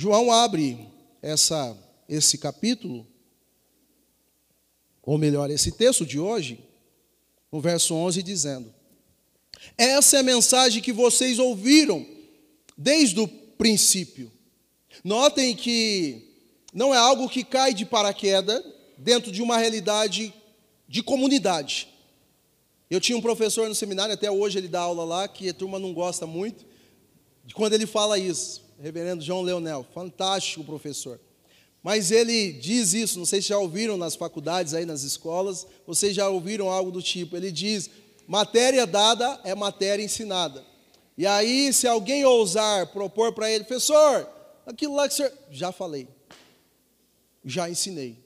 João abre essa, esse capítulo, ou melhor, esse texto de hoje, no verso 11, dizendo: Essa é a mensagem que vocês ouviram desde o princípio. Notem que não é algo que cai de paraquedas dentro de uma realidade de comunidade. Eu tinha um professor no seminário, até hoje ele dá aula lá, que a turma não gosta muito, de quando ele fala isso, reverendo João Leonel, fantástico professor. Mas ele diz isso, não sei se já ouviram nas faculdades, aí nas escolas, vocês já ouviram algo do tipo, ele diz, matéria dada é matéria ensinada. E aí, se alguém ousar propor para ele, professor, aquilo lá que senhor. Já falei. Já ensinei.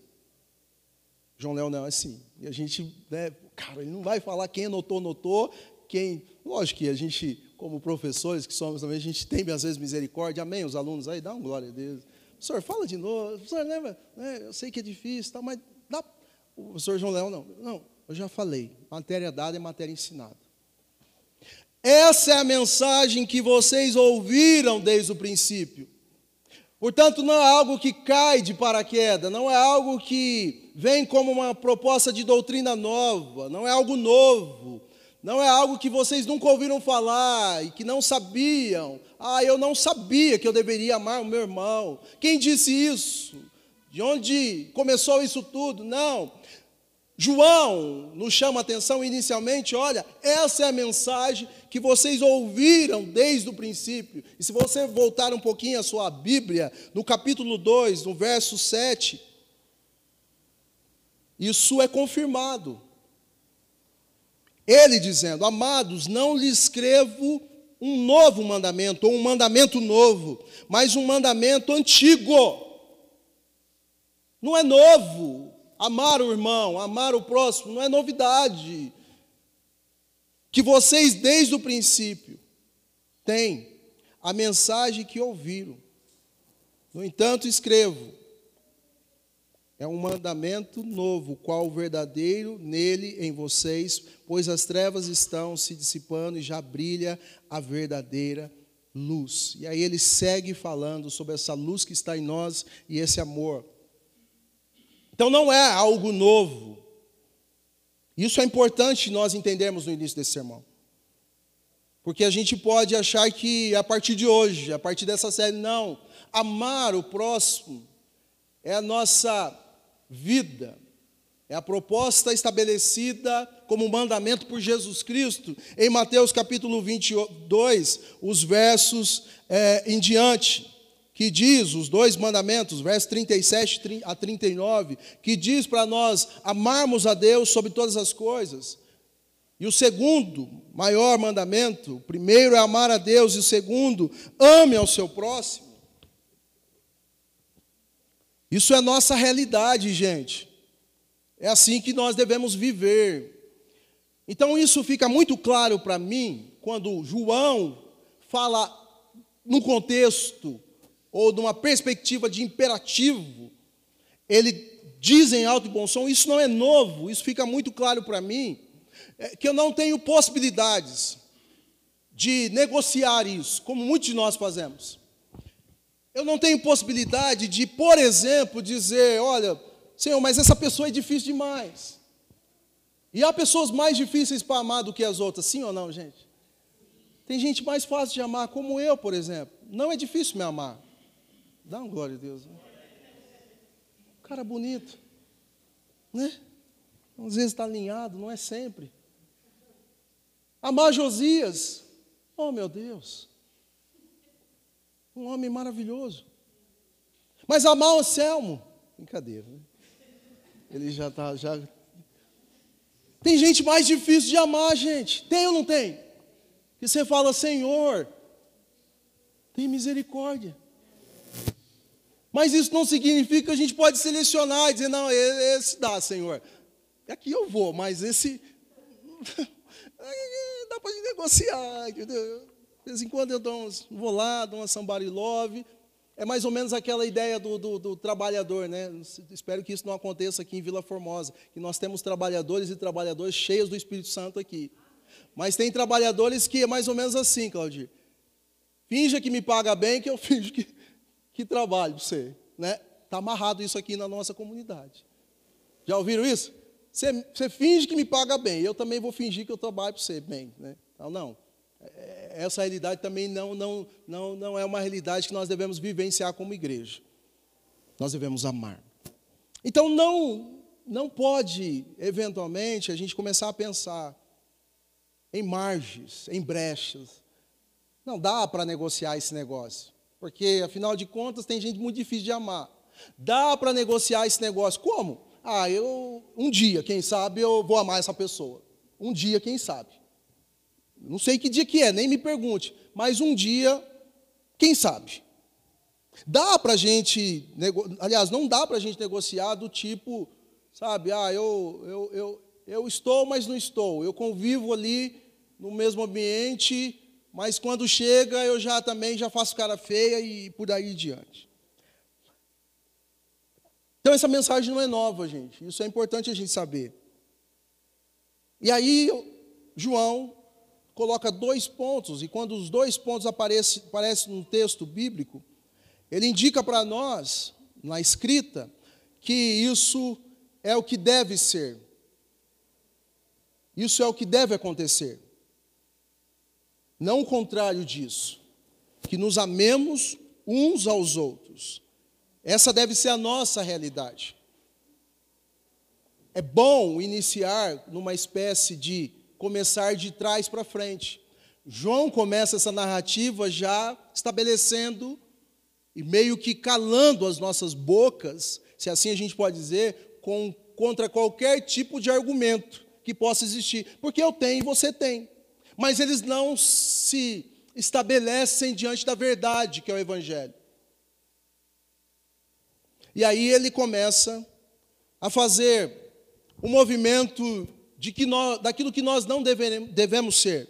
João Leonel é assim. E a gente, né, cara, ele não vai falar quem anotou, anotou, quem. Lógico que a gente, como professores que somos também, a gente tem às vezes misericórdia, amém? Os alunos aí, dá um glória a Deus. Professor, fala de novo, professor, lembra? Né, eu sei que é difícil, tá, mas dá. O professor João Leão, não, não, eu já falei, matéria dada é matéria ensinada. Essa é a mensagem que vocês ouviram desde o princípio. Portanto, não é algo que cai de paraquedas, não é algo que vem como uma proposta de doutrina nova, não é algo novo, não é algo que vocês nunca ouviram falar e que não sabiam. Ah, eu não sabia que eu deveria amar o meu irmão. Quem disse isso? De onde começou isso tudo? Não. João nos chama a atenção inicialmente, olha, essa é a mensagem que vocês ouviram desde o princípio. E se você voltar um pouquinho a sua Bíblia, no capítulo 2, no verso 7, isso é confirmado. Ele dizendo: Amados, não lhe escrevo um novo mandamento, ou um mandamento novo, mas um mandamento antigo. Não é novo, Amar o irmão, amar o próximo, não é novidade. Que vocês, desde o princípio, têm a mensagem que ouviram. No entanto, escrevo: é um mandamento novo, qual o verdadeiro nele em vocês, pois as trevas estão se dissipando e já brilha a verdadeira luz. E aí ele segue falando sobre essa luz que está em nós e esse amor. Então não é algo novo. Isso é importante nós entendermos no início desse sermão. Porque a gente pode achar que a partir de hoje, a partir dessa série, não. Amar o próximo é a nossa vida, é a proposta estabelecida como mandamento por Jesus Cristo em Mateus capítulo 22, os versos é, em diante que diz, os dois mandamentos, versos 37 a 39, que diz para nós amarmos a Deus sobre todas as coisas. E o segundo, maior mandamento, o primeiro é amar a Deus, e o segundo, ame ao seu próximo. Isso é nossa realidade, gente. É assim que nós devemos viver. Então, isso fica muito claro para mim quando João fala no contexto ou de uma perspectiva de imperativo, ele diz em alto e bom som, isso não é novo, isso fica muito claro para mim, é, que eu não tenho possibilidades de negociar isso, como muitos de nós fazemos. Eu não tenho possibilidade de, por exemplo, dizer, olha, Senhor, mas essa pessoa é difícil demais. E há pessoas mais difíceis para amar do que as outras, sim ou não, gente? Tem gente mais fácil de amar, como eu, por exemplo. Não é difícil me amar. Dá um glória a Deus. Né? Cara bonito. Né? Às vezes está alinhado, não é sempre. Amar Josias. Oh, meu Deus. Um homem maravilhoso. Mas amar o Anselmo. Brincadeira, né? Ele já está. Já... Tem gente mais difícil de amar, gente. Tem ou não tem? Que você fala, Senhor, tem misericórdia. Mas isso não significa que a gente pode selecionar e dizer, não, esse dá, Senhor. Aqui eu vou, mas esse. dá para negociar, entendeu? De vez em quando eu dou uns, vou lá, dou uma somebody love. É mais ou menos aquela ideia do, do, do, trabalhador, né? Espero que isso não aconteça aqui em Vila Formosa, que nós temos trabalhadores e trabalhadores cheios do Espírito Santo aqui. Mas tem trabalhadores que é mais ou menos assim, Claudir. Finja que me paga bem, que eu finjo que que trabalho para você, né? Está amarrado isso aqui na nossa comunidade. Já ouviram isso? Você, você finge que me paga bem, eu também vou fingir que eu trabalho para você bem, né? Então, não. Essa realidade também não, não, não, não é uma realidade que nós devemos vivenciar como igreja. Nós devemos amar. Então, não, não pode, eventualmente, a gente começar a pensar em margens, em brechas. Não dá para negociar esse negócio, porque, afinal de contas, tem gente muito difícil de amar. Dá para negociar esse negócio. Como? Ah, eu, um dia, quem sabe, eu vou amar essa pessoa. Um dia, quem sabe. Não sei que dia que é, nem me pergunte, mas um dia, quem sabe. Dá para a gente, aliás, não dá para a gente negociar do tipo, sabe, ah, eu, eu, eu, eu estou, mas não estou. Eu convivo ali no mesmo ambiente, mas quando chega eu já também já faço cara feia e por aí diante. Então essa mensagem não é nova, gente. Isso é importante a gente saber. E aí João coloca dois pontos, e quando os dois pontos aparecem, aparecem no texto bíblico, ele indica para nós, na escrita, que isso é o que deve ser. Isso é o que deve acontecer. Não o contrário disso. Que nos amemos uns aos outros. Essa deve ser a nossa realidade. É bom iniciar numa espécie de começar de trás para frente. João começa essa narrativa já estabelecendo e meio que calando as nossas bocas, se assim a gente pode dizer, com, contra qualquer tipo de argumento que possa existir. Porque eu tenho e você tem. Mas eles não se estabelecem diante da verdade, que é o Evangelho. E aí ele começa a fazer um movimento de que nós, daquilo que nós não devemos, devemos ser.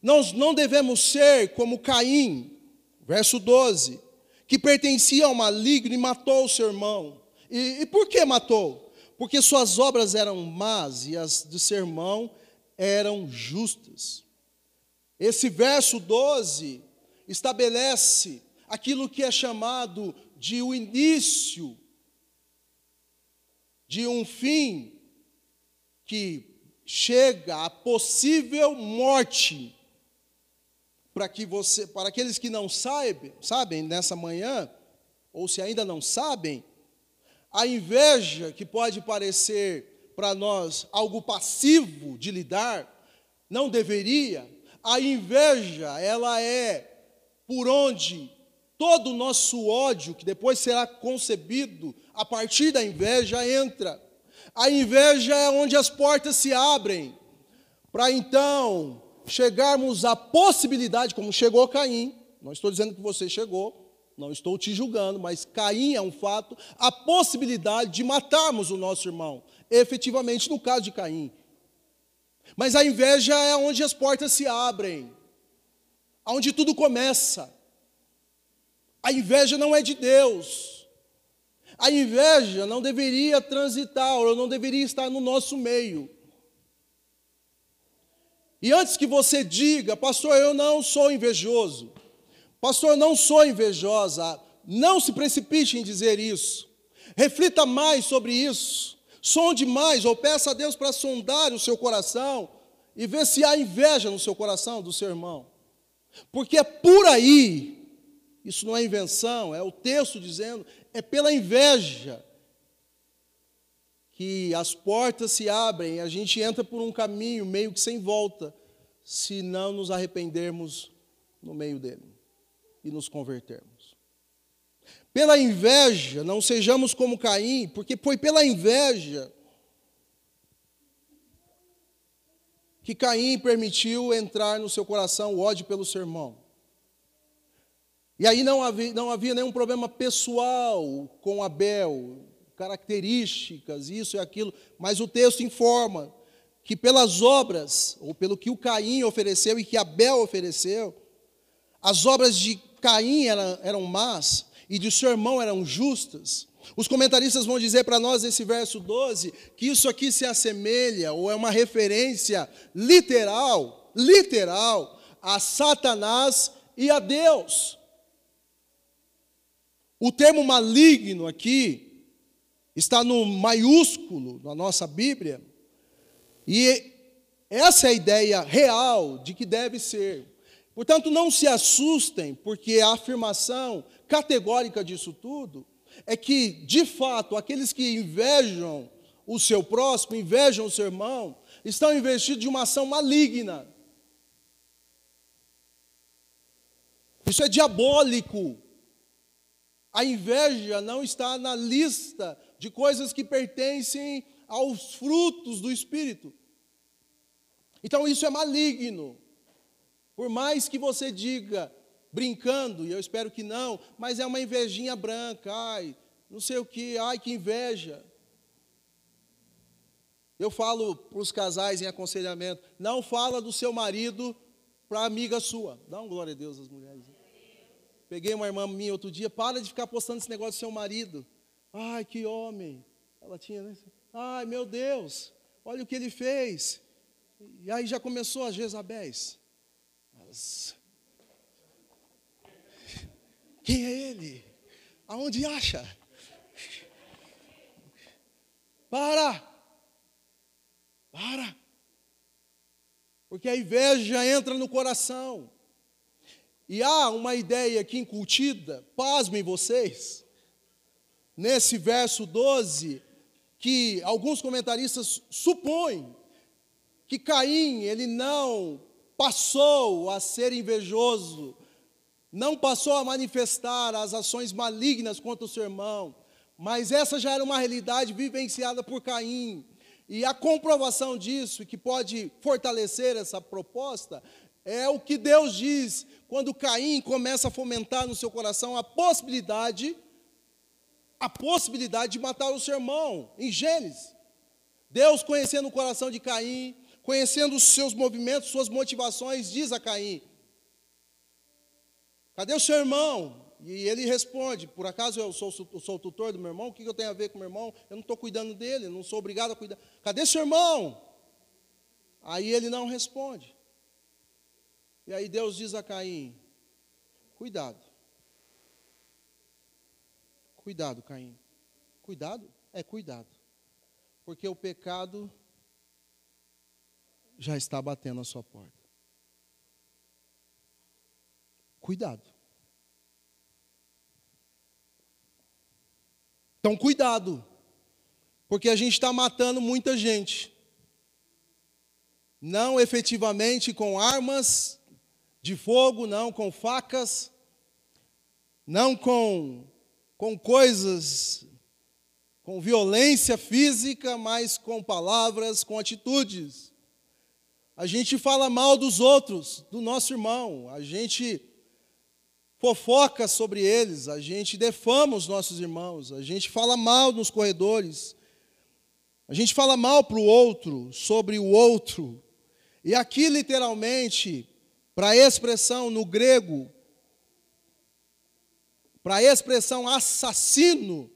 Nós não devemos ser como Caim, verso 12, que pertencia ao maligno e matou o seu irmão. E, e por que matou? Porque suas obras eram más e as do seu irmão eram justas. Esse verso 12 estabelece aquilo que é chamado de o início de um fim que chega à possível morte. Para que você, para aqueles que não sabem, sabem nessa manhã, ou se ainda não sabem, a inveja que pode parecer para nós algo passivo de lidar, não deveria. A inveja, ela é por onde todo o nosso ódio, que depois será concebido a partir da inveja, entra. A inveja é onde as portas se abrem, para então chegarmos à possibilidade, como chegou Caim, não estou dizendo que você chegou, não estou te julgando, mas Caim é um fato, a possibilidade de matarmos o nosso irmão, efetivamente no caso de Caim. Mas a inveja é onde as portas se abrem, onde tudo começa. A inveja não é de Deus. A inveja não deveria transitar, ou não deveria estar no nosso meio. E antes que você diga, pastor, eu não sou invejoso, pastor, eu não sou invejosa, não se precipite em dizer isso. Reflita mais sobre isso. Sonde mais, ou peça a Deus para sondar o seu coração e ver se há inveja no seu coração do seu irmão. Porque é por aí isso não é invenção, é o texto dizendo, é pela inveja que as portas se abrem, a gente entra por um caminho meio que sem volta, se não nos arrependermos no meio dele e nos convertermos. Pela inveja, não sejamos como Caim, porque foi pela inveja que Caim permitiu entrar no seu coração o ódio pelo seu irmão. E aí não havia, não havia nenhum problema pessoal com Abel, características, isso e aquilo, mas o texto informa que pelas obras, ou pelo que o Caim ofereceu e que Abel ofereceu, as obras de Caim eram, eram más e de seu irmão eram justas. Os comentaristas vão dizer para nós nesse verso 12 que isso aqui se assemelha, ou é uma referência literal, literal, a Satanás e a Deus. O termo maligno aqui está no maiúsculo na nossa Bíblia, e essa é a ideia real de que deve ser. Portanto, não se assustem, porque a afirmação categórica disso tudo é que, de fato, aqueles que invejam o seu próximo, invejam o seu irmão, estão investidos de uma ação maligna. Isso é diabólico. A inveja não está na lista de coisas que pertencem aos frutos do Espírito. Então isso é maligno. Por mais que você diga, brincando, e eu espero que não, mas é uma invejinha branca, ai, não sei o que, ai, que inveja. Eu falo para os casais em aconselhamento, não fala do seu marido para amiga sua. Dá um glória a Deus às mulheres. Peguei uma irmã minha outro dia, para de ficar postando esse negócio do seu marido. Ai, que homem. Ela tinha, né? Ai, meu Deus, olha o que ele fez. E aí já começou as Jezabéis. Quem é ele? Aonde acha? Para! Para! Porque a inveja entra no coração. E há uma ideia aqui incutida, pasmem vocês, nesse verso 12, que alguns comentaristas supõem que Caim, ele não passou a ser invejoso, não passou a manifestar as ações malignas contra o seu irmão, mas essa já era uma realidade vivenciada por Caim. E a comprovação disso, que pode fortalecer essa proposta, é o que Deus diz quando Caim começa a fomentar no seu coração a possibilidade, a possibilidade de matar o seu irmão, em Gênesis. Deus conhecendo o coração de Caim, conhecendo os seus movimentos, suas motivações, diz a Caim: Cadê o seu irmão? E ele responde: Por acaso eu sou, sou o tutor do meu irmão? O que eu tenho a ver com meu irmão? Eu não estou cuidando dele, não sou obrigado a cuidar. Cadê seu irmão? Aí ele não responde. E aí Deus diz a Caim: Cuidado. Cuidado, Caim. Cuidado? É cuidado. Porque o pecado já está batendo a sua porta. Cuidado. Então, cuidado. Porque a gente está matando muita gente. Não efetivamente com armas de fogo, não com facas, não com, com coisas, com violência física, mas com palavras, com atitudes. A gente fala mal dos outros, do nosso irmão, a gente fofoca sobre eles, a gente defama os nossos irmãos, a gente fala mal nos corredores, a gente fala mal para o outro, sobre o outro. E aqui, literalmente, para a expressão no grego, para a expressão assassino,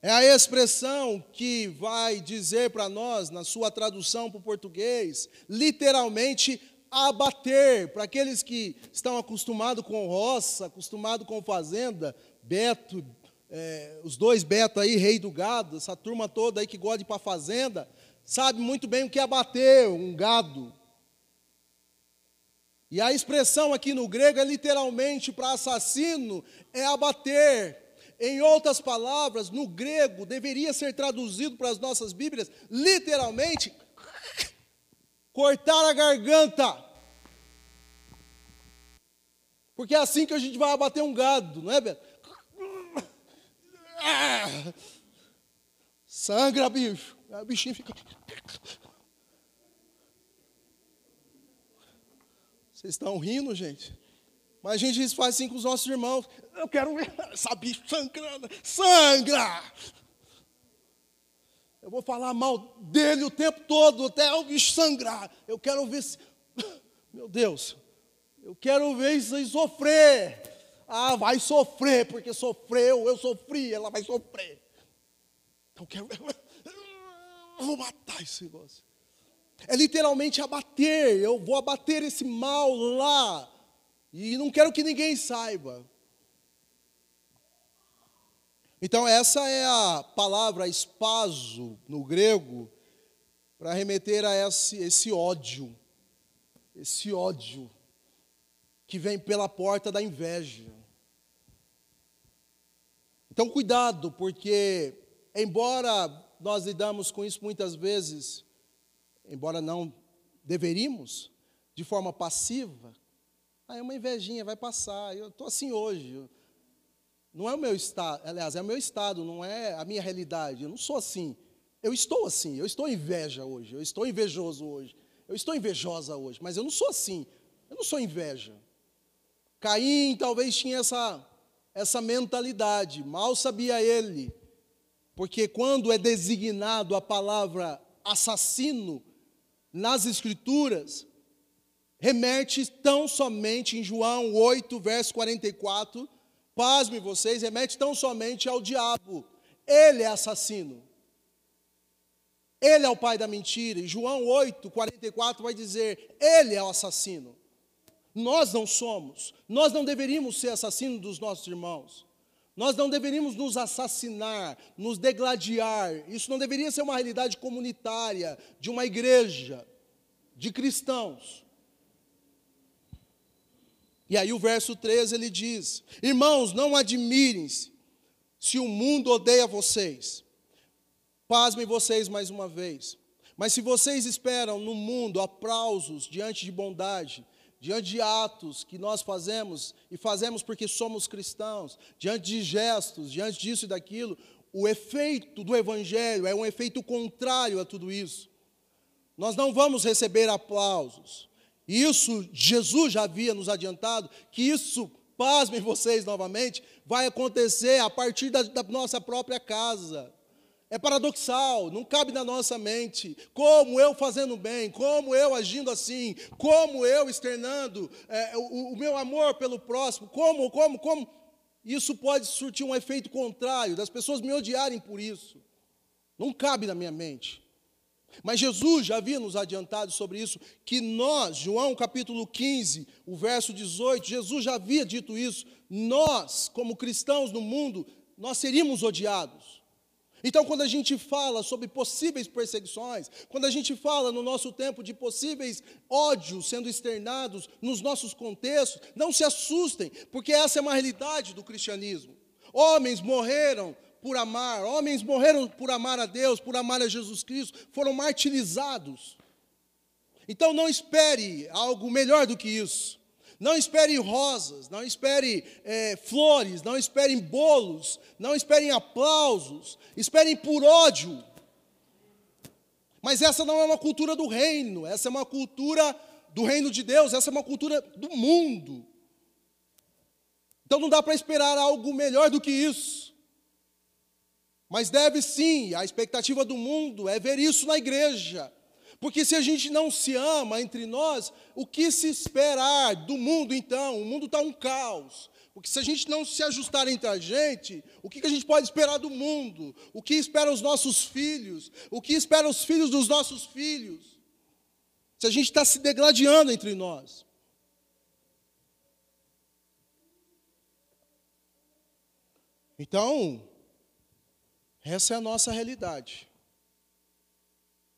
é a expressão que vai dizer para nós, na sua tradução para o português, literalmente abater. Para aqueles que estão acostumados com roça, acostumados com fazenda, Beto, é, os dois Beto aí, rei do gado, essa turma toda aí que gosta de ir para fazenda, sabe muito bem o que é abater um gado. E a expressão aqui no grego é literalmente para assassino, é abater. Em outras palavras, no grego, deveria ser traduzido para as nossas Bíblias, literalmente, cortar a garganta. Porque é assim que a gente vai abater um gado, não é, Beto? Sangra, bicho. o bichinho fica. Vocês estão rindo, gente? Mas a gente faz assim com os nossos irmãos. Eu quero ver essa bicha sangrando. Sangra! Eu vou falar mal dele o tempo todo, até o bicho sangrar. Eu quero ver se. Meu Deus, eu quero ver isso sofrer. Ah, vai sofrer, porque sofreu, eu sofri, ela vai sofrer. Então eu quero. Eu vou matar esse negócio. É literalmente abater. Eu vou abater esse mal lá. E não quero que ninguém saiba. Então, essa é a palavra espaso no grego, para remeter a esse, esse ódio, esse ódio que vem pela porta da inveja. Então, cuidado, porque, embora nós lidamos com isso muitas vezes, embora não deveríamos, de forma passiva, aí uma invejinha vai passar, eu estou assim hoje, não é o meu estado, aliás, é o meu estado, não é a minha realidade. Eu não sou assim. Eu estou assim, eu estou inveja hoje, eu estou invejoso hoje, eu estou invejosa hoje, mas eu não sou assim. Eu não sou inveja. Caim talvez tinha essa essa mentalidade, mal sabia ele, porque quando é designado a palavra assassino nas escrituras, remete tão somente em João 8, verso 44, pasme vocês, remete tão somente ao diabo. Ele é assassino. Ele é o pai da mentira. E João 8, 44 vai dizer: Ele é o assassino. Nós não somos. Nós não deveríamos ser assassinos dos nossos irmãos. Nós não deveríamos nos assassinar, nos degladiar. Isso não deveria ser uma realidade comunitária de uma igreja, de cristãos. E aí o verso 13 ele diz: Irmãos, não admirem-se se o mundo odeia vocês. Pasmem vocês mais uma vez. Mas se vocês esperam no mundo aplausos diante de bondade, diante de atos que nós fazemos, e fazemos porque somos cristãos, diante de gestos, diante disso e daquilo, o efeito do Evangelho é um efeito contrário a tudo isso. Nós não vamos receber aplausos, isso Jesus já havia nos adiantado, que isso, pasmem vocês novamente, vai acontecer a partir da, da nossa própria casa. É paradoxal, não cabe na nossa mente. Como eu fazendo bem, como eu agindo assim, como eu externando é, o, o meu amor pelo próximo, como, como, como. Isso pode surtir um efeito contrário, das pessoas me odiarem por isso. Não cabe na minha mente. Mas Jesus já havia nos adiantado sobre isso, que nós, João capítulo 15, o verso 18, Jesus já havia dito isso, nós, como cristãos no mundo, nós seríamos odiados. Então, quando a gente fala sobre possíveis perseguições, quando a gente fala no nosso tempo de possíveis ódios sendo externados nos nossos contextos, não se assustem, porque essa é uma realidade do cristianismo. Homens morreram por amar, homens morreram por amar a Deus, por amar a Jesus Cristo, foram martirizados. Então não espere algo melhor do que isso. Não espere rosas, não espere é, flores, não espere bolos, não espere aplausos, esperem por ódio. Mas essa não é uma cultura do reino, essa é uma cultura do reino de Deus, essa é uma cultura do mundo. Então não dá para esperar algo melhor do que isso. Mas deve sim, a expectativa do mundo é ver isso na igreja. Porque se a gente não se ama entre nós, o que se esperar do mundo então? O mundo está um caos. Porque se a gente não se ajustar entre a gente, o que a gente pode esperar do mundo? O que espera os nossos filhos? O que espera os filhos dos nossos filhos? Se a gente está se degladiando entre nós. Então, essa é a nossa realidade.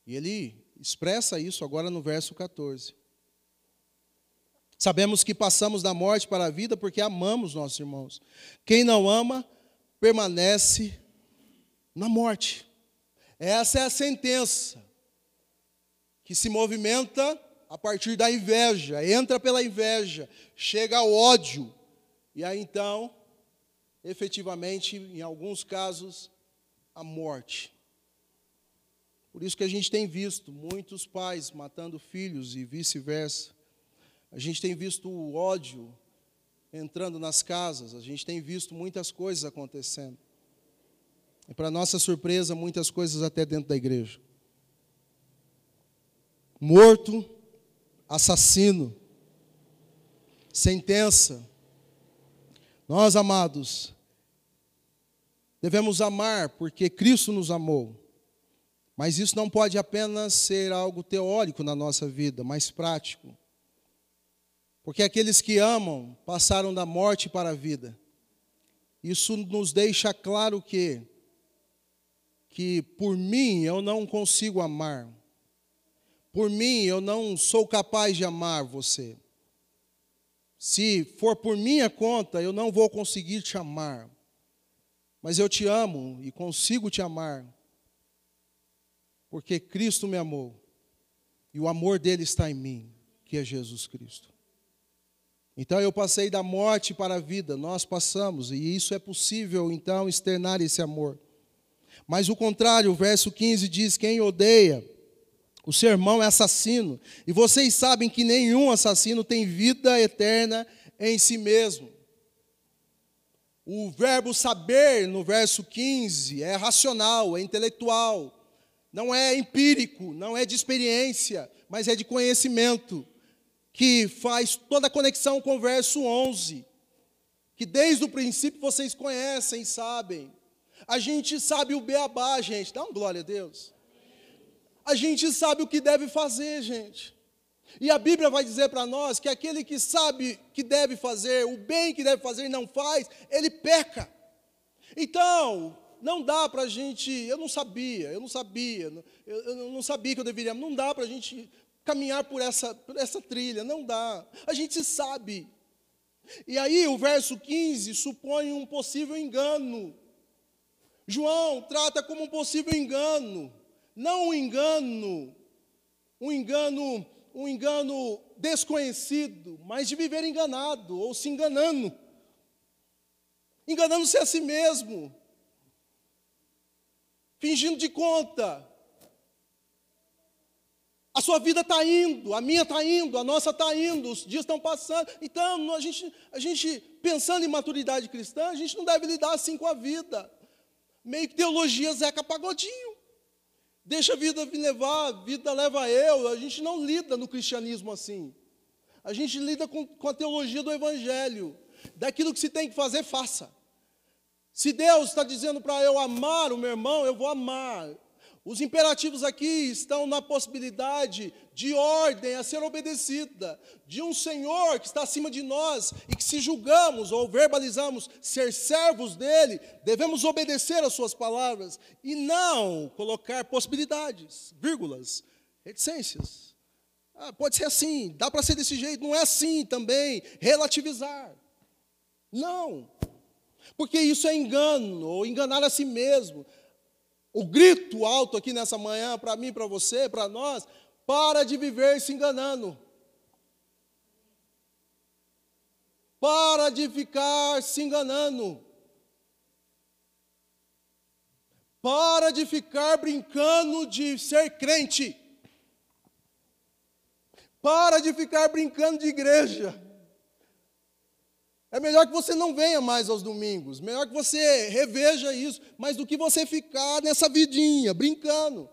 E ele expressa isso agora no verso 14. Sabemos que passamos da morte para a vida porque amamos nossos irmãos. Quem não ama, permanece na morte. Essa é a sentença que se movimenta a partir da inveja, entra pela inveja, chega ao ódio, e aí então, efetivamente, em alguns casos, a morte. Por isso que a gente tem visto muitos pais matando filhos e vice-versa. A gente tem visto o ódio entrando nas casas, a gente tem visto muitas coisas acontecendo. E para nossa surpresa, muitas coisas até dentro da igreja. Morto, assassino, sentença. Nós, amados, Devemos amar porque Cristo nos amou. Mas isso não pode apenas ser algo teórico na nossa vida, mas prático. Porque aqueles que amam passaram da morte para a vida. isso nos deixa claro que que por mim eu não consigo amar. Por mim eu não sou capaz de amar você. Se for por minha conta, eu não vou conseguir te amar. Mas eu te amo e consigo te amar. Porque Cristo me amou. E o amor dele está em mim, que é Jesus Cristo. Então eu passei da morte para a vida, nós passamos, e isso é possível então externar esse amor. Mas o contrário, o verso 15 diz: Quem odeia o seu irmão é assassino, e vocês sabem que nenhum assassino tem vida eterna em si mesmo. O verbo saber, no verso 15, é racional, é intelectual, não é empírico, não é de experiência, mas é de conhecimento, que faz toda a conexão com o verso 11, que desde o princípio vocês conhecem, sabem. A gente sabe o beabá, gente, dá uma glória a Deus. A gente sabe o que deve fazer, gente. E a Bíblia vai dizer para nós que aquele que sabe que deve fazer, o bem que deve fazer e não faz, ele peca. Então, não dá para a gente, eu não sabia, eu não sabia, eu, eu não sabia que eu deveria, não dá para a gente caminhar por essa, por essa trilha, não dá. A gente sabe. E aí o verso 15 supõe um possível engano. João trata como um possível engano, não um engano, um engano, um engano desconhecido, mas de viver enganado ou se enganando, enganando-se a si mesmo, fingindo de conta. A sua vida está indo, a minha está indo, a nossa está indo, os dias estão passando. Então, a gente, a gente, pensando em maturidade cristã, a gente não deve lidar assim com a vida meio que teologia Zeca Pagodinho. Deixa a vida me levar, a vida leva eu. A gente não lida no cristianismo assim. A gente lida com, com a teologia do Evangelho. Daquilo que se tem que fazer, faça. Se Deus está dizendo para eu amar o meu irmão, eu vou amar. Os imperativos aqui estão na possibilidade de ordem a ser obedecida, de um Senhor que está acima de nós e que, se julgamos ou verbalizamos ser servos dele, devemos obedecer às suas palavras e não colocar possibilidades, vírgulas, reticências. Ah, pode ser assim, dá para ser desse jeito, não é assim também, relativizar. Não, porque isso é engano, ou enganar a si mesmo o grito alto aqui nessa manhã, para mim, para você, para nós, para de viver se enganando. Para de ficar se enganando. Para de ficar brincando de ser crente. Para de ficar brincando de igreja. É melhor que você não venha mais aos domingos, melhor que você reveja isso, mas do que você ficar nessa vidinha, brincando.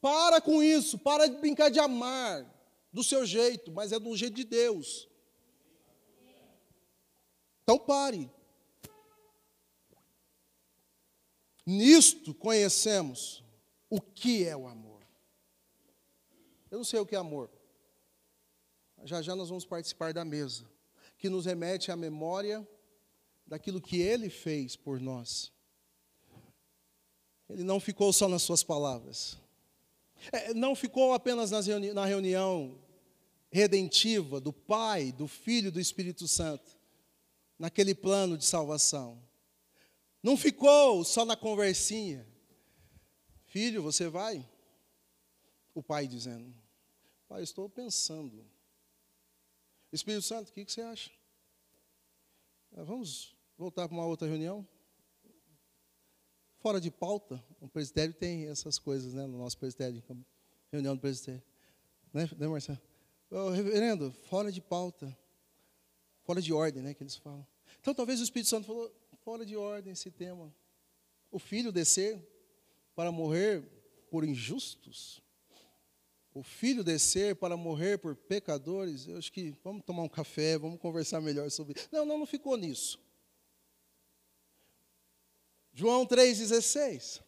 Para com isso, para de brincar de amar do seu jeito, mas é do jeito de Deus. Então pare. Nisto conhecemos o que é o amor. Eu não sei o que é amor. Já já nós vamos participar da mesa que nos remete à memória daquilo que ele fez por nós. Ele não ficou só nas suas palavras. É, não ficou apenas reuni na reunião redentiva do Pai, do Filho e do Espírito Santo, naquele plano de salvação. Não ficou só na conversinha. Filho, você vai? O pai dizendo: Pai, estou pensando. Espírito Santo, o que, você acha? Ah, vamos voltar para uma outra reunião? Fora de pauta, o presbitério tem essas coisas, né? No nosso presbitério, reunião do presbitério. Né, né Marcelo? Reverendo, fora de pauta. Fora de ordem, né? Que eles falam. Então, talvez o Espírito Santo falou, fora de ordem esse tema. O filho descer para morrer por injustos o filho descer para morrer por pecadores, eu acho que vamos tomar um café, vamos conversar melhor sobre isso. Não, não, não ficou nisso. João 3,16.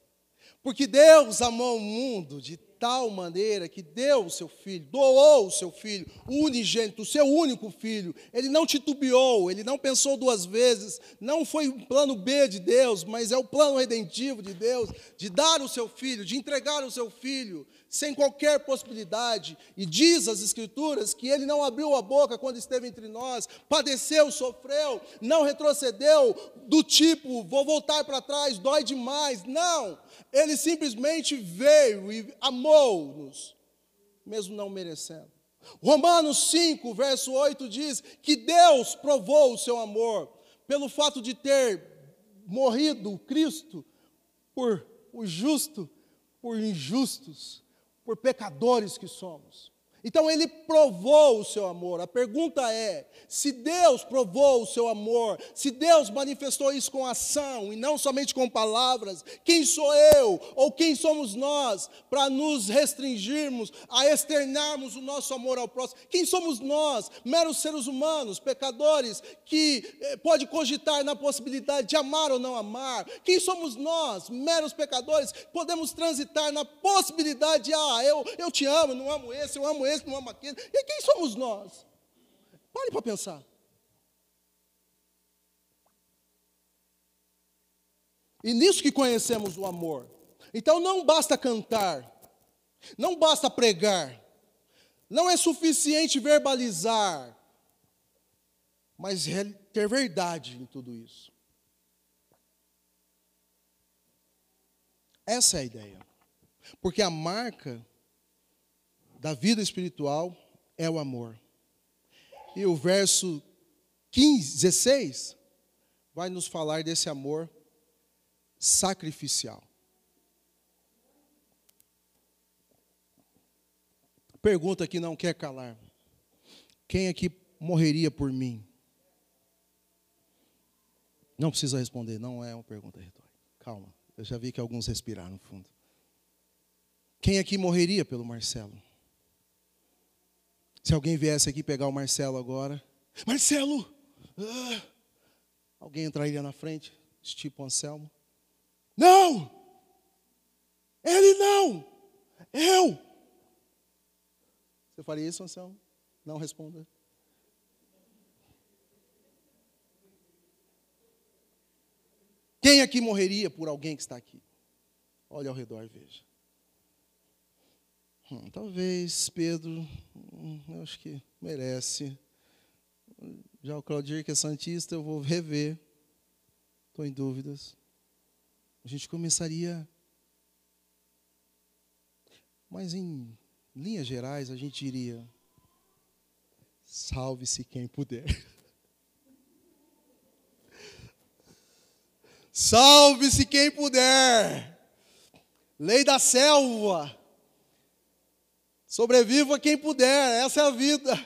Porque Deus amou o mundo de tal maneira que deu o seu filho, doou o seu filho, unigênito, o seu único filho. Ele não titubeou, ele não pensou duas vezes, não foi o plano B de Deus, mas é o plano redentivo de Deus, de dar o seu filho, de entregar o seu filho, sem qualquer possibilidade. E diz as Escrituras que ele não abriu a boca quando esteve entre nós, padeceu, sofreu, não retrocedeu, do tipo, vou voltar para trás, dói demais. Não, ele simplesmente veio e amou-nos, mesmo não merecendo. Romanos 5, verso 8 diz que Deus provou o seu amor pelo fato de ter morrido Cristo por o justo, por injustos por pecadores que somos. Então ele provou o seu amor. A pergunta é: se Deus provou o seu amor, se Deus manifestou isso com ação e não somente com palavras, quem sou eu ou quem somos nós para nos restringirmos a externarmos o nosso amor ao próximo? Quem somos nós, meros seres humanos, pecadores, que eh, pode cogitar na possibilidade de amar ou não amar? Quem somos nós, meros pecadores, podemos transitar na possibilidade de, ah, eu, eu te amo, não amo esse, eu amo esse não. E quem somos nós? Pare para pensar. E nisso que conhecemos o amor. Então não basta cantar, não basta pregar, não é suficiente verbalizar, mas ter verdade em tudo isso. Essa é a ideia. Porque a marca da vida espiritual é o amor. E o verso 15, 16 vai nos falar desse amor sacrificial. Pergunta que não quer calar: quem aqui morreria por mim? Não precisa responder, não é uma pergunta retórica. Calma, eu já vi que alguns respiraram no fundo. Quem aqui morreria pelo Marcelo? Se alguém viesse aqui pegar o Marcelo agora, Marcelo! Ah, alguém entraria na frente, tipo Anselmo? Não! Ele não! Eu! Você faria isso, Anselmo? Não responda. Quem aqui morreria por alguém que está aqui? Olhe ao redor e veja. Hum, talvez Pedro, hum, eu acho que merece. Já o Claudir, que é Santista, eu vou rever. Estou em dúvidas. A gente começaria. Mas em linhas gerais, a gente iria. Salve-se quem puder. Salve-se quem puder. Lei da selva. Sobreviva quem puder, essa é a vida.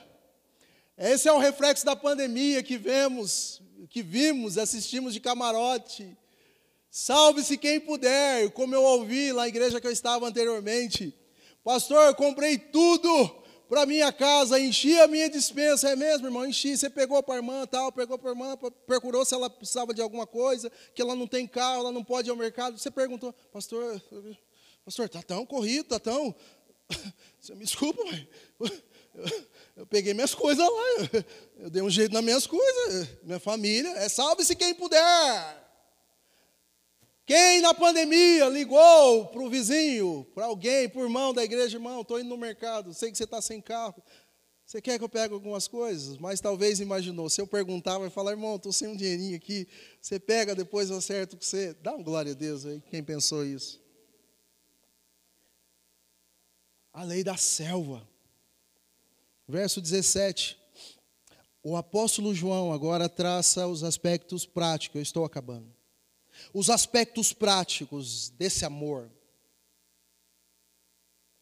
Esse é o reflexo da pandemia que vemos, que vimos, assistimos de camarote. Salve-se quem puder, como eu ouvi lá na igreja que eu estava anteriormente. Pastor, eu comprei tudo para minha casa, enchi a minha dispensa. É mesmo, irmão? Enchi. Você pegou para a irmã, tal, pegou para a irmã, procurou se ela precisava de alguma coisa, que ela não tem carro, ela não pode ir ao mercado. Você perguntou, pastor, pastor, está tão corrido, está tão você me desculpa, mas eu, peguei minhas coisas lá, eu, dei um jeito nas minhas coisas, minha família, é salve-se quem puder. Quem na pandemia ligou para o vizinho, para alguém, para o irmão da igreja, irmão, estou indo no mercado, sei que você está sem carro, você quer que eu pegue algumas coisas? Mas talvez imaginou, se eu perguntar, vai falar, irmão, estou sem um dinheirinho aqui, você pega, depois eu acerto com você. Dá um glória a Deus aí, quem pensou isso. A lei da selva. Verso 17. O apóstolo João agora traça os aspectos práticos, eu estou acabando. Os aspectos práticos desse amor.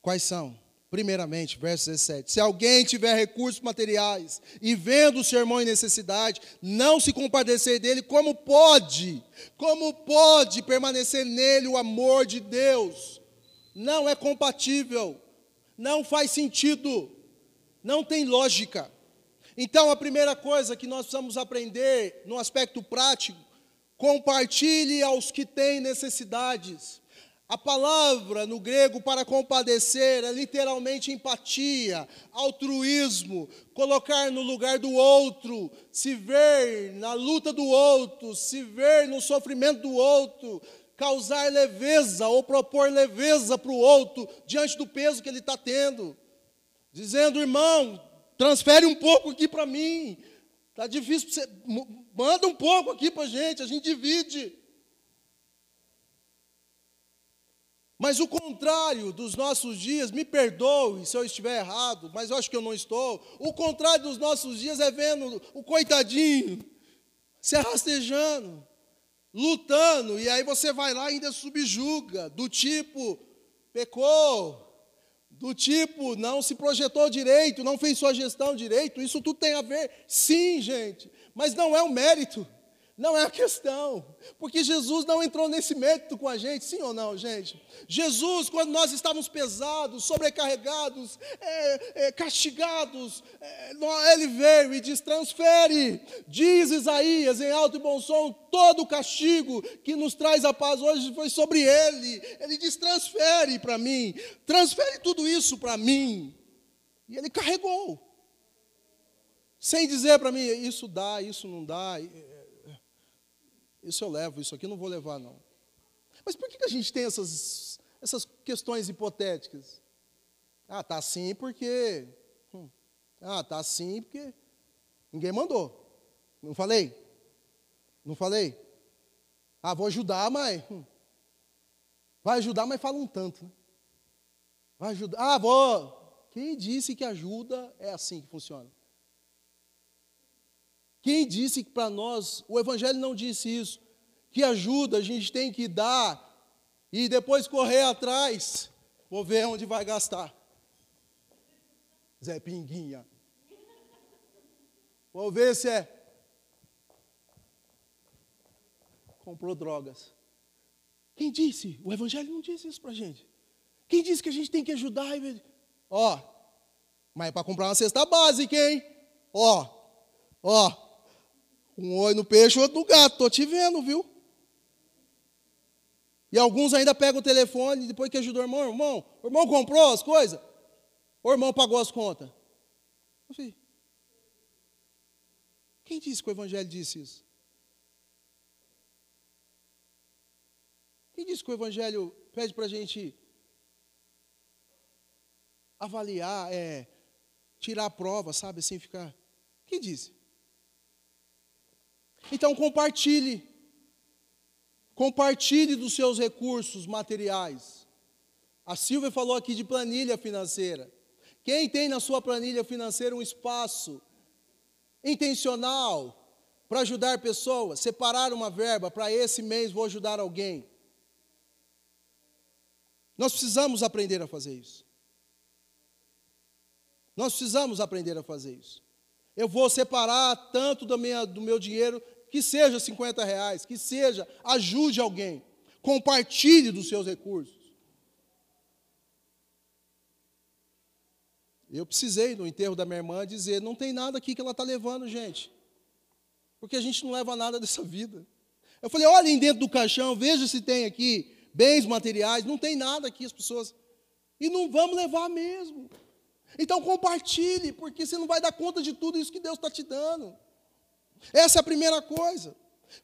Quais são? Primeiramente, verso 17: Se alguém tiver recursos materiais e vendo o seu irmão em necessidade, não se compadecer dele, como pode? Como pode permanecer nele o amor de Deus? Não é compatível não faz sentido, não tem lógica. Então, a primeira coisa que nós precisamos aprender no aspecto prático, compartilhe aos que têm necessidades. A palavra no grego para compadecer é literalmente empatia, altruísmo, colocar no lugar do outro, se ver na luta do outro, se ver no sofrimento do outro, causar leveza ou propor leveza para o outro diante do peso que ele está tendo. Dizendo, irmão, transfere um pouco aqui para mim. Está difícil, você, manda um pouco aqui para a gente, a gente divide. Mas o contrário dos nossos dias, me perdoe se eu estiver errado, mas eu acho que eu não estou. O contrário dos nossos dias é vendo o coitadinho se arrastejando, lutando, e aí você vai lá e ainda subjuga, do tipo, pecou, do tipo, não se projetou direito, não fez sua gestão direito. Isso tudo tem a ver, sim, gente, mas não é o mérito. Não é a questão, porque Jesus não entrou nesse mérito com a gente, sim ou não, gente? Jesus, quando nós estávamos pesados, sobrecarregados, é, é, castigados, é, ele veio e diz: transfere, diz Isaías em alto e bom som, todo o castigo que nos traz a paz hoje foi sobre ele. Ele diz: transfere para mim, transfere tudo isso para mim. E ele carregou, sem dizer para mim: isso dá, isso não dá. Isso eu levo, isso aqui eu não vou levar, não. Mas por que a gente tem essas, essas questões hipotéticas? Ah, tá assim porque. Hum. Ah, tá assim porque ninguém mandou. Não falei? Não falei? Ah, vou ajudar, mas. Hum. Vai ajudar, mas fala um tanto. Né? Vai ajudar. Ah, vou. Quem disse que ajuda é assim que funciona? Quem disse que para nós, o Evangelho não disse isso, que ajuda a gente tem que dar e depois correr atrás, vou ver onde vai gastar. Zé Pinguinha. Vou ver se é. Comprou drogas. Quem disse? O Evangelho não disse isso para gente. Quem disse que a gente tem que ajudar? Ó, mas é para comprar uma cesta básica, hein? Ó, ó, um olho no peixe, outro no gato. Tô te vendo, viu? E alguns ainda pegam o telefone depois que ajudou o irmão. Irmão, o irmão comprou as coisas? O irmão pagou as contas? Quem disse que o Evangelho disse isso? Quem disse que o Evangelho pede para a gente avaliar, é, tirar a prova, sabe, assim ficar? Quem disse? Então compartilhe. Compartilhe dos seus recursos materiais. A Silvia falou aqui de planilha financeira. Quem tem na sua planilha financeira um espaço intencional para ajudar pessoas, separar uma verba para esse mês vou ajudar alguém. Nós precisamos aprender a fazer isso. Nós precisamos aprender a fazer isso. Eu vou separar tanto do meu, do meu dinheiro que seja 50 reais, que seja, ajude alguém, compartilhe dos seus recursos. Eu precisei, no enterro da minha irmã, dizer: não tem nada aqui que ela está levando, gente. Porque a gente não leva nada dessa vida. Eu falei: olhem dentro do caixão, veja se tem aqui bens materiais. Não tem nada aqui, as pessoas. E não vamos levar mesmo. Então compartilhe, porque você não vai dar conta de tudo isso que Deus está te dando. Essa é a primeira coisa.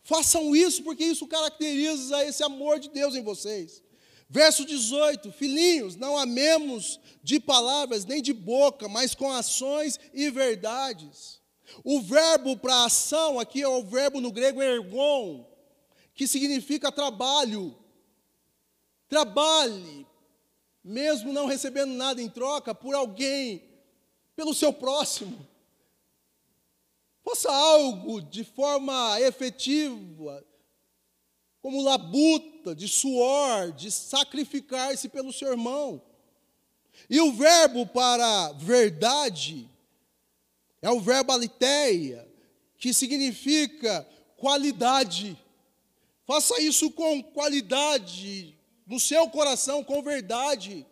Façam isso porque isso caracteriza esse amor de Deus em vocês. Verso 18: Filhinhos, não amemos de palavras nem de boca, mas com ações e verdades. O verbo para ação aqui é o verbo no grego ergon, que significa trabalho. Trabalhe, mesmo não recebendo nada em troca, por alguém, pelo seu próximo. Faça algo de forma efetiva, como labuta, de suor, de sacrificar-se pelo seu irmão. E o verbo para verdade é o verbo aliteia, que significa qualidade. Faça isso com qualidade, no seu coração, com verdade.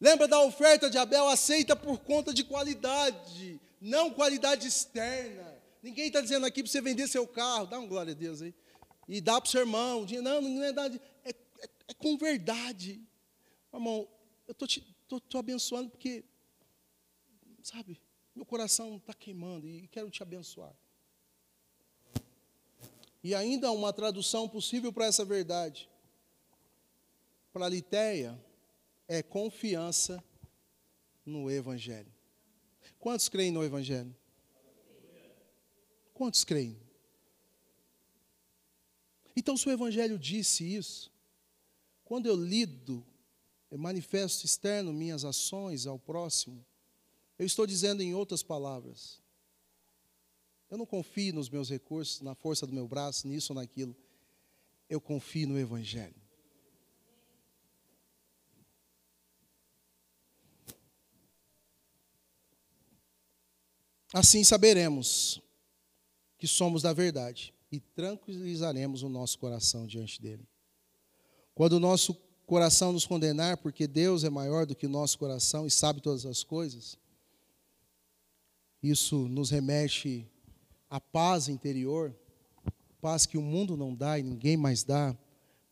Lembra da oferta de Abel? Aceita por conta de qualidade não qualidade externa. Ninguém está dizendo aqui para você vender seu carro, dá uma glória a Deus aí. E dá para o seu irmão. Não, não é dar. É, é, é com verdade. Irmão, eu estou te tô, tô abençoando porque, sabe, meu coração está queimando e quero te abençoar. E ainda uma tradução possível para essa verdade. Para Litéia, é confiança no Evangelho. Quantos creem no Evangelho? Quantos creem? Então, se o Evangelho disse isso, quando eu lido, eu manifesto externo minhas ações ao próximo, eu estou dizendo em outras palavras, eu não confio nos meus recursos, na força do meu braço, nisso ou naquilo. Eu confio no Evangelho. Assim saberemos que somos da verdade e tranquilizaremos o nosso coração diante dele. Quando o nosso coração nos condenar, porque Deus é maior do que o nosso coração e sabe todas as coisas, isso nos remete à paz interior, paz que o mundo não dá e ninguém mais dá,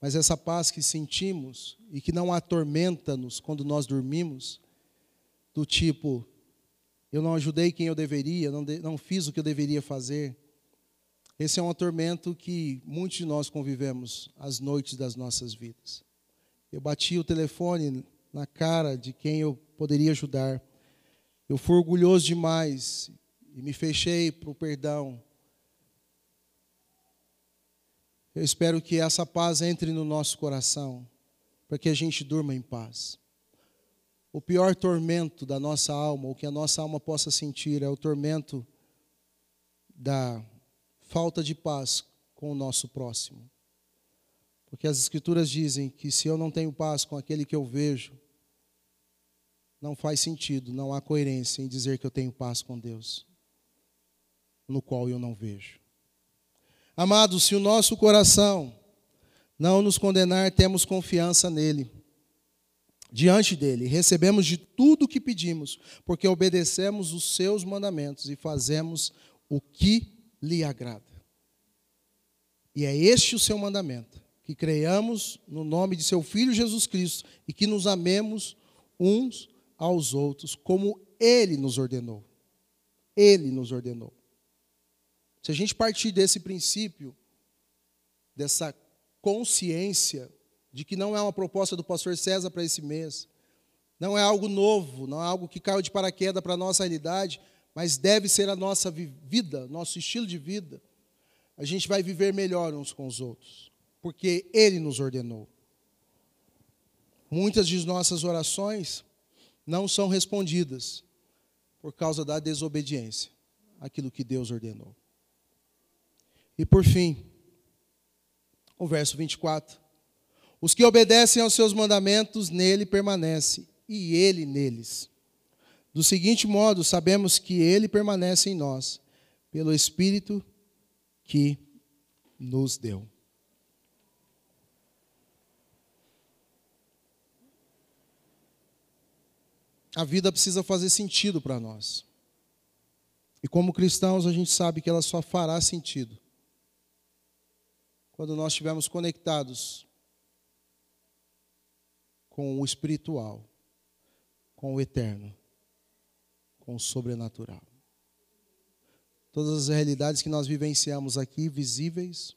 mas essa paz que sentimos e que não atormenta-nos quando nós dormimos, do tipo, eu não ajudei quem eu deveria, não, de, não fiz o que eu deveria fazer. Esse é um atormento que muitos de nós convivemos as noites das nossas vidas. Eu bati o telefone na cara de quem eu poderia ajudar. Eu fui orgulhoso demais e me fechei para o perdão. Eu espero que essa paz entre no nosso coração, para que a gente durma em paz. O pior tormento da nossa alma, o que a nossa alma possa sentir, é o tormento da falta de paz com o nosso próximo. Porque as Escrituras dizem que se eu não tenho paz com aquele que eu vejo, não faz sentido, não há coerência em dizer que eu tenho paz com Deus, no qual eu não vejo. Amados, se o nosso coração não nos condenar, temos confiança nele diante dele. Recebemos de tudo o que pedimos, porque obedecemos os seus mandamentos e fazemos o que lhe agrada. E é este o seu mandamento: que creiamos no nome de seu Filho Jesus Cristo e que nos amemos uns aos outros, como ele nos ordenou. Ele nos ordenou. Se a gente partir desse princípio, dessa consciência de que não é uma proposta do pastor César para esse mês, não é algo novo, não é algo que caiu de paraquedas para a nossa realidade, mas deve ser a nossa vida, nosso estilo de vida. A gente vai viver melhor uns com os outros, porque Ele nos ordenou. Muitas de nossas orações não são respondidas por causa da desobediência àquilo que Deus ordenou. E por fim, o verso 24. Os que obedecem aos seus mandamentos nele permanecem, e ele neles. Do seguinte modo, sabemos que ele permanece em nós, pelo Espírito que nos deu. A vida precisa fazer sentido para nós. E como cristãos, a gente sabe que ela só fará sentido quando nós estivermos conectados com o espiritual, com o eterno, com o sobrenatural. Todas as realidades que nós vivenciamos aqui, visíveis,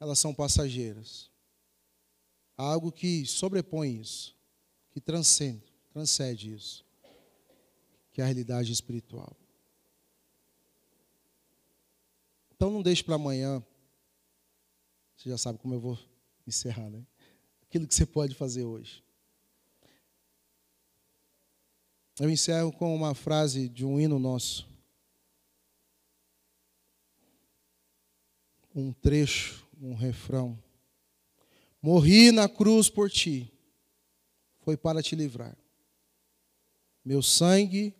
elas são passageiras. Há algo que sobrepõe isso, que transcende, transcende isso, que é a realidade espiritual. Então não deixe para amanhã. Você já sabe como eu vou encerrar, né? Aquilo que você pode fazer hoje. Eu encerro com uma frase de um hino nosso. Um trecho, um refrão. Morri na cruz por ti, foi para te livrar. Meu sangue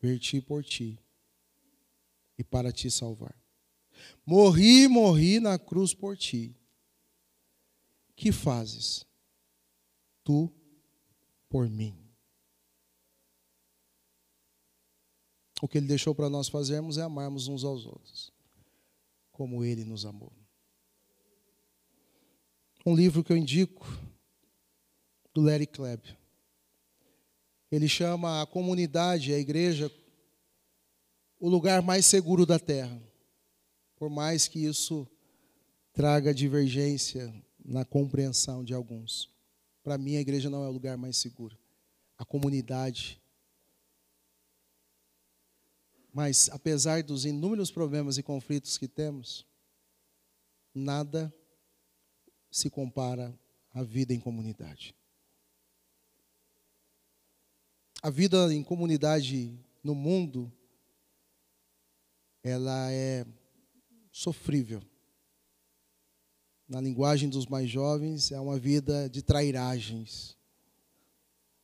verti por ti e para te salvar. Morri, morri na cruz por ti que fazes tu por mim? O que ele deixou para nós fazermos é amarmos uns aos outros, como ele nos amou. um livro que eu indico, do Larry Klebb. Ele chama a comunidade, a igreja, o lugar mais seguro da terra. Por mais que isso traga divergência na compreensão de alguns. Para mim, a igreja não é o lugar mais seguro. A comunidade. Mas, apesar dos inúmeros problemas e conflitos que temos, nada se compara à vida em comunidade. A vida em comunidade no mundo, ela é sofrível. Na linguagem dos mais jovens, é uma vida de trairagens.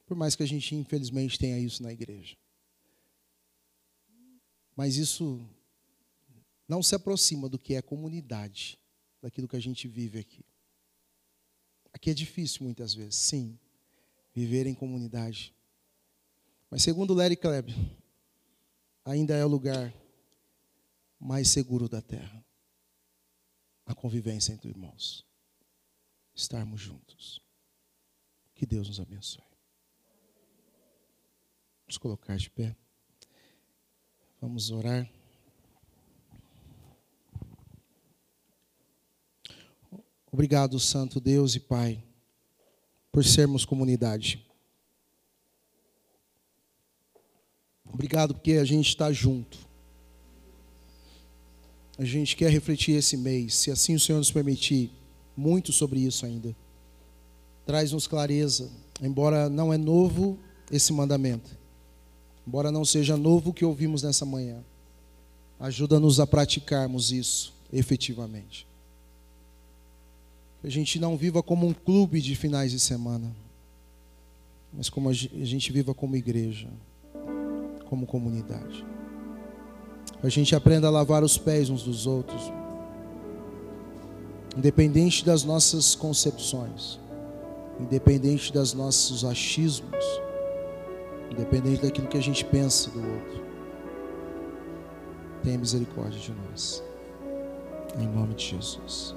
Por mais que a gente, infelizmente, tenha isso na igreja. Mas isso não se aproxima do que é comunidade, daquilo que a gente vive aqui. Aqui é difícil muitas vezes, sim, viver em comunidade. Mas segundo Larry Klebb, ainda é o lugar mais seguro da terra. Convivência entre irmãos. Estarmos juntos. Que Deus nos abençoe. Vamos colocar de pé. Vamos orar. Obrigado, Santo Deus e Pai, por sermos comunidade. Obrigado porque a gente está junto. A gente quer refletir esse mês, se assim o Senhor nos permitir, muito sobre isso ainda. Traz-nos clareza, embora não é novo esse mandamento, embora não seja novo o que ouvimos nessa manhã. Ajuda-nos a praticarmos isso efetivamente. Que a gente não viva como um clube de finais de semana, mas como a gente viva como igreja como comunidade. A gente aprenda a lavar os pés uns dos outros, independente das nossas concepções, independente dos nossos achismos, independente daquilo que a gente pensa do outro. Tenha misericórdia de nós. Em nome de Jesus.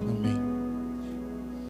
Amém.